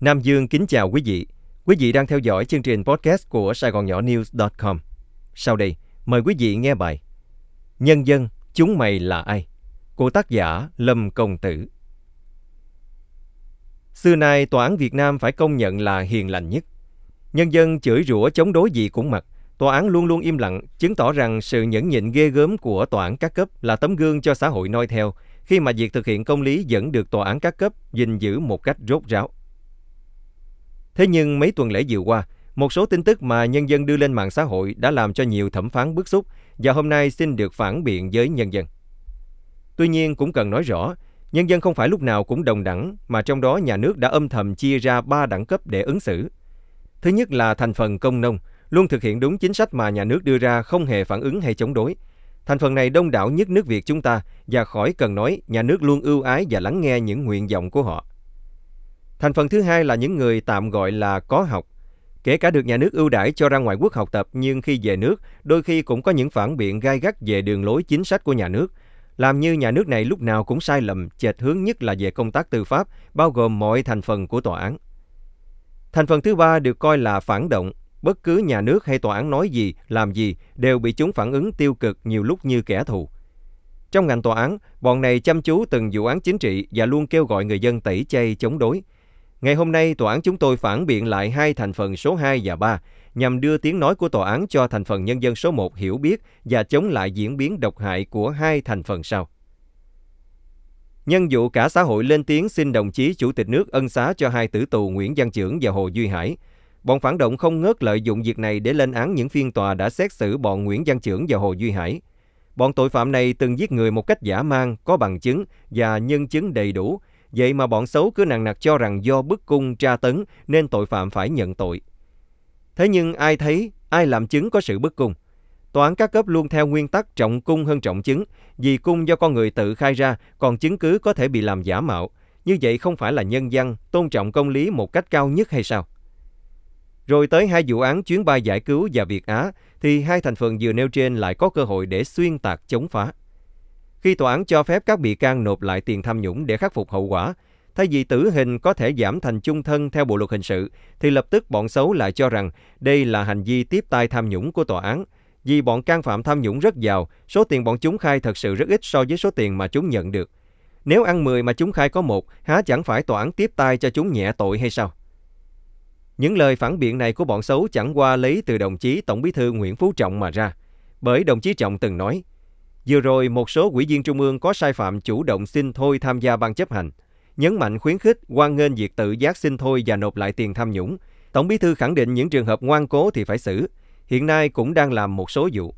Nam Dương kính chào quý vị. Quý vị đang theo dõi chương trình podcast của Sài Gòn Nhỏ News.com. Sau đây, mời quý vị nghe bài Nhân dân, chúng mày là ai? của tác giả Lâm Công Tử. Xưa nay, tòa án Việt Nam phải công nhận là hiền lành nhất. Nhân dân chửi rủa chống đối gì cũng mặc. Tòa án luôn luôn im lặng, chứng tỏ rằng sự nhẫn nhịn ghê gớm của tòa án các cấp là tấm gương cho xã hội noi theo, khi mà việc thực hiện công lý vẫn được tòa án các cấp gìn giữ một cách rốt ráo. Thế nhưng mấy tuần lễ vừa qua, một số tin tức mà nhân dân đưa lên mạng xã hội đã làm cho nhiều thẩm phán bức xúc và hôm nay xin được phản biện với nhân dân. Tuy nhiên cũng cần nói rõ, nhân dân không phải lúc nào cũng đồng đẳng mà trong đó nhà nước đã âm thầm chia ra ba đẳng cấp để ứng xử. Thứ nhất là thành phần công nông, luôn thực hiện đúng chính sách mà nhà nước đưa ra không hề phản ứng hay chống đối. Thành phần này đông đảo nhất nước Việt chúng ta và khỏi cần nói nhà nước luôn ưu ái và lắng nghe những nguyện vọng của họ. Thành phần thứ hai là những người tạm gọi là có học. Kể cả được nhà nước ưu đãi cho ra ngoài quốc học tập nhưng khi về nước, đôi khi cũng có những phản biện gai gắt về đường lối chính sách của nhà nước, làm như nhà nước này lúc nào cũng sai lầm, chệch hướng nhất là về công tác tư pháp, bao gồm mọi thành phần của tòa án. Thành phần thứ ba được coi là phản động. Bất cứ nhà nước hay tòa án nói gì, làm gì đều bị chúng phản ứng tiêu cực nhiều lúc như kẻ thù. Trong ngành tòa án, bọn này chăm chú từng vụ án chính trị và luôn kêu gọi người dân tẩy chay chống đối. Ngày hôm nay, tòa án chúng tôi phản biện lại hai thành phần số 2 và 3 nhằm đưa tiếng nói của tòa án cho thành phần nhân dân số 1 hiểu biết và chống lại diễn biến độc hại của hai thành phần sau. Nhân vụ cả xã hội lên tiếng xin đồng chí Chủ tịch nước ân xá cho hai tử tù Nguyễn Văn Chưởng và Hồ Duy Hải. Bọn phản động không ngớt lợi dụng việc này để lên án những phiên tòa đã xét xử bọn Nguyễn Văn Chưởng và Hồ Duy Hải. Bọn tội phạm này từng giết người một cách giả mang, có bằng chứng và nhân chứng đầy đủ, Vậy mà bọn xấu cứ nặng nặc cho rằng do bức cung tra tấn nên tội phạm phải nhận tội. Thế nhưng ai thấy, ai làm chứng có sự bức cung? Tòa án các cấp luôn theo nguyên tắc trọng cung hơn trọng chứng, vì cung do con người tự khai ra, còn chứng cứ có thể bị làm giả mạo. Như vậy không phải là nhân dân, tôn trọng công lý một cách cao nhất hay sao? Rồi tới hai vụ án chuyến bay giải cứu và Việt Á, thì hai thành phần vừa nêu trên lại có cơ hội để xuyên tạc chống phá. Khi tòa án cho phép các bị can nộp lại tiền tham nhũng để khắc phục hậu quả, thay vì tử hình có thể giảm thành chung thân theo bộ luật hình sự, thì lập tức bọn xấu lại cho rằng đây là hành vi tiếp tay tham nhũng của tòa án. Vì bọn can phạm tham nhũng rất giàu, số tiền bọn chúng khai thật sự rất ít so với số tiền mà chúng nhận được. Nếu ăn 10 mà chúng khai có một, há chẳng phải tòa án tiếp tay cho chúng nhẹ tội hay sao? Những lời phản biện này của bọn xấu chẳng qua lấy từ đồng chí Tổng bí thư Nguyễn Phú Trọng mà ra. Bởi đồng chí Trọng từng nói, Vừa rồi, một số quỹ viên trung ương có sai phạm chủ động xin thôi tham gia ban chấp hành. Nhấn mạnh khuyến khích, quan nghênh việc tự giác xin thôi và nộp lại tiền tham nhũng. Tổng bí thư khẳng định những trường hợp ngoan cố thì phải xử. Hiện nay cũng đang làm một số vụ.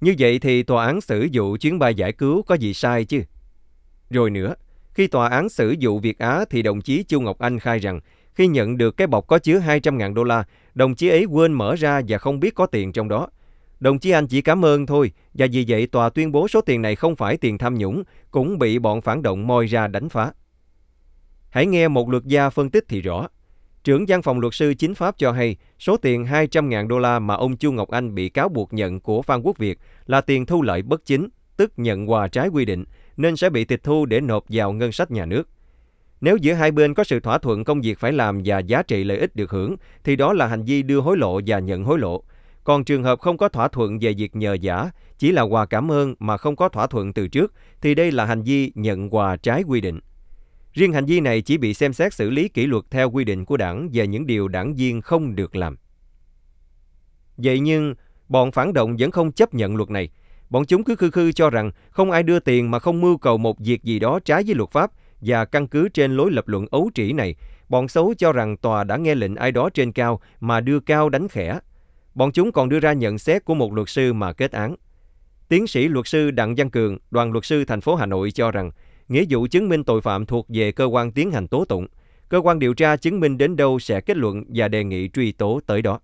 Như vậy thì tòa án xử vụ chuyến bay giải cứu có gì sai chứ? Rồi nữa, khi tòa án xử vụ Việt Á thì đồng chí Chu Ngọc Anh khai rằng khi nhận được cái bọc có chứa 200.000 đô la, đồng chí ấy quên mở ra và không biết có tiền trong đó. Đồng chí Anh chỉ cảm ơn thôi, và vì vậy tòa tuyên bố số tiền này không phải tiền tham nhũng, cũng bị bọn phản động moi ra đánh phá. Hãy nghe một luật gia phân tích thì rõ. Trưởng văn phòng luật sư chính pháp cho hay số tiền 200.000 đô la mà ông Chu Ngọc Anh bị cáo buộc nhận của Phan Quốc Việt là tiền thu lợi bất chính, tức nhận quà trái quy định, nên sẽ bị tịch thu để nộp vào ngân sách nhà nước. Nếu giữa hai bên có sự thỏa thuận công việc phải làm và giá trị lợi ích được hưởng, thì đó là hành vi đưa hối lộ và nhận hối lộ. Còn trường hợp không có thỏa thuận về việc nhờ giả, chỉ là quà cảm ơn mà không có thỏa thuận từ trước, thì đây là hành vi nhận quà trái quy định. Riêng hành vi này chỉ bị xem xét xử lý kỷ luật theo quy định của đảng về những điều đảng viên không được làm. Vậy nhưng, bọn phản động vẫn không chấp nhận luật này. Bọn chúng cứ khư khư cho rằng không ai đưa tiền mà không mưu cầu một việc gì đó trái với luật pháp và căn cứ trên lối lập luận ấu trĩ này, bọn xấu cho rằng tòa đã nghe lệnh ai đó trên cao mà đưa cao đánh khẽ, Bọn chúng còn đưa ra nhận xét của một luật sư mà kết án. Tiến sĩ luật sư Đặng Văn Cường, đoàn luật sư thành phố Hà Nội cho rằng, nghĩa vụ chứng minh tội phạm thuộc về cơ quan tiến hành tố tụng. Cơ quan điều tra chứng minh đến đâu sẽ kết luận và đề nghị truy tố tới đó.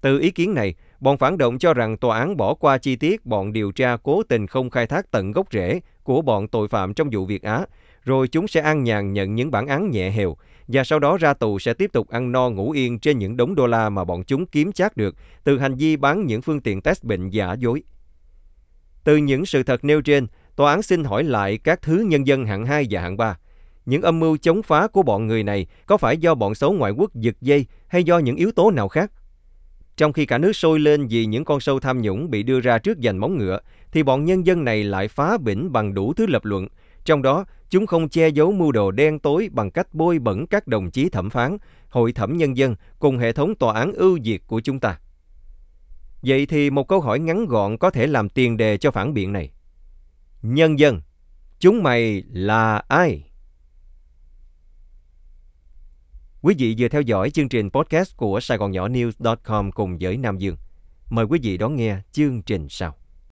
Từ ý kiến này, bọn phản động cho rằng tòa án bỏ qua chi tiết bọn điều tra cố tình không khai thác tận gốc rễ của bọn tội phạm trong vụ Việt Á, rồi chúng sẽ an nhàn nhận những bản án nhẹ hều, và sau đó ra tù sẽ tiếp tục ăn no ngủ yên trên những đống đô la mà bọn chúng kiếm chác được từ hành vi bán những phương tiện test bệnh giả dối. Từ những sự thật nêu trên, tòa án xin hỏi lại các thứ nhân dân hạng 2 và hạng 3. những âm mưu chống phá của bọn người này có phải do bọn xấu ngoại quốc giật dây hay do những yếu tố nào khác? Trong khi cả nước sôi lên vì những con sâu tham nhũng bị đưa ra trước giành móng ngựa, thì bọn nhân dân này lại phá bỉnh bằng đủ thứ lập luận. Trong đó, chúng không che giấu mưu đồ đen tối bằng cách bôi bẩn các đồng chí thẩm phán, hội thẩm nhân dân cùng hệ thống tòa án ưu việt của chúng ta. Vậy thì một câu hỏi ngắn gọn có thể làm tiền đề cho phản biện này. Nhân dân, chúng mày là ai? Quý vị vừa theo dõi chương trình podcast của Sài Gòn Nhỏ News.com cùng với Nam Dương. Mời quý vị đón nghe chương trình sau.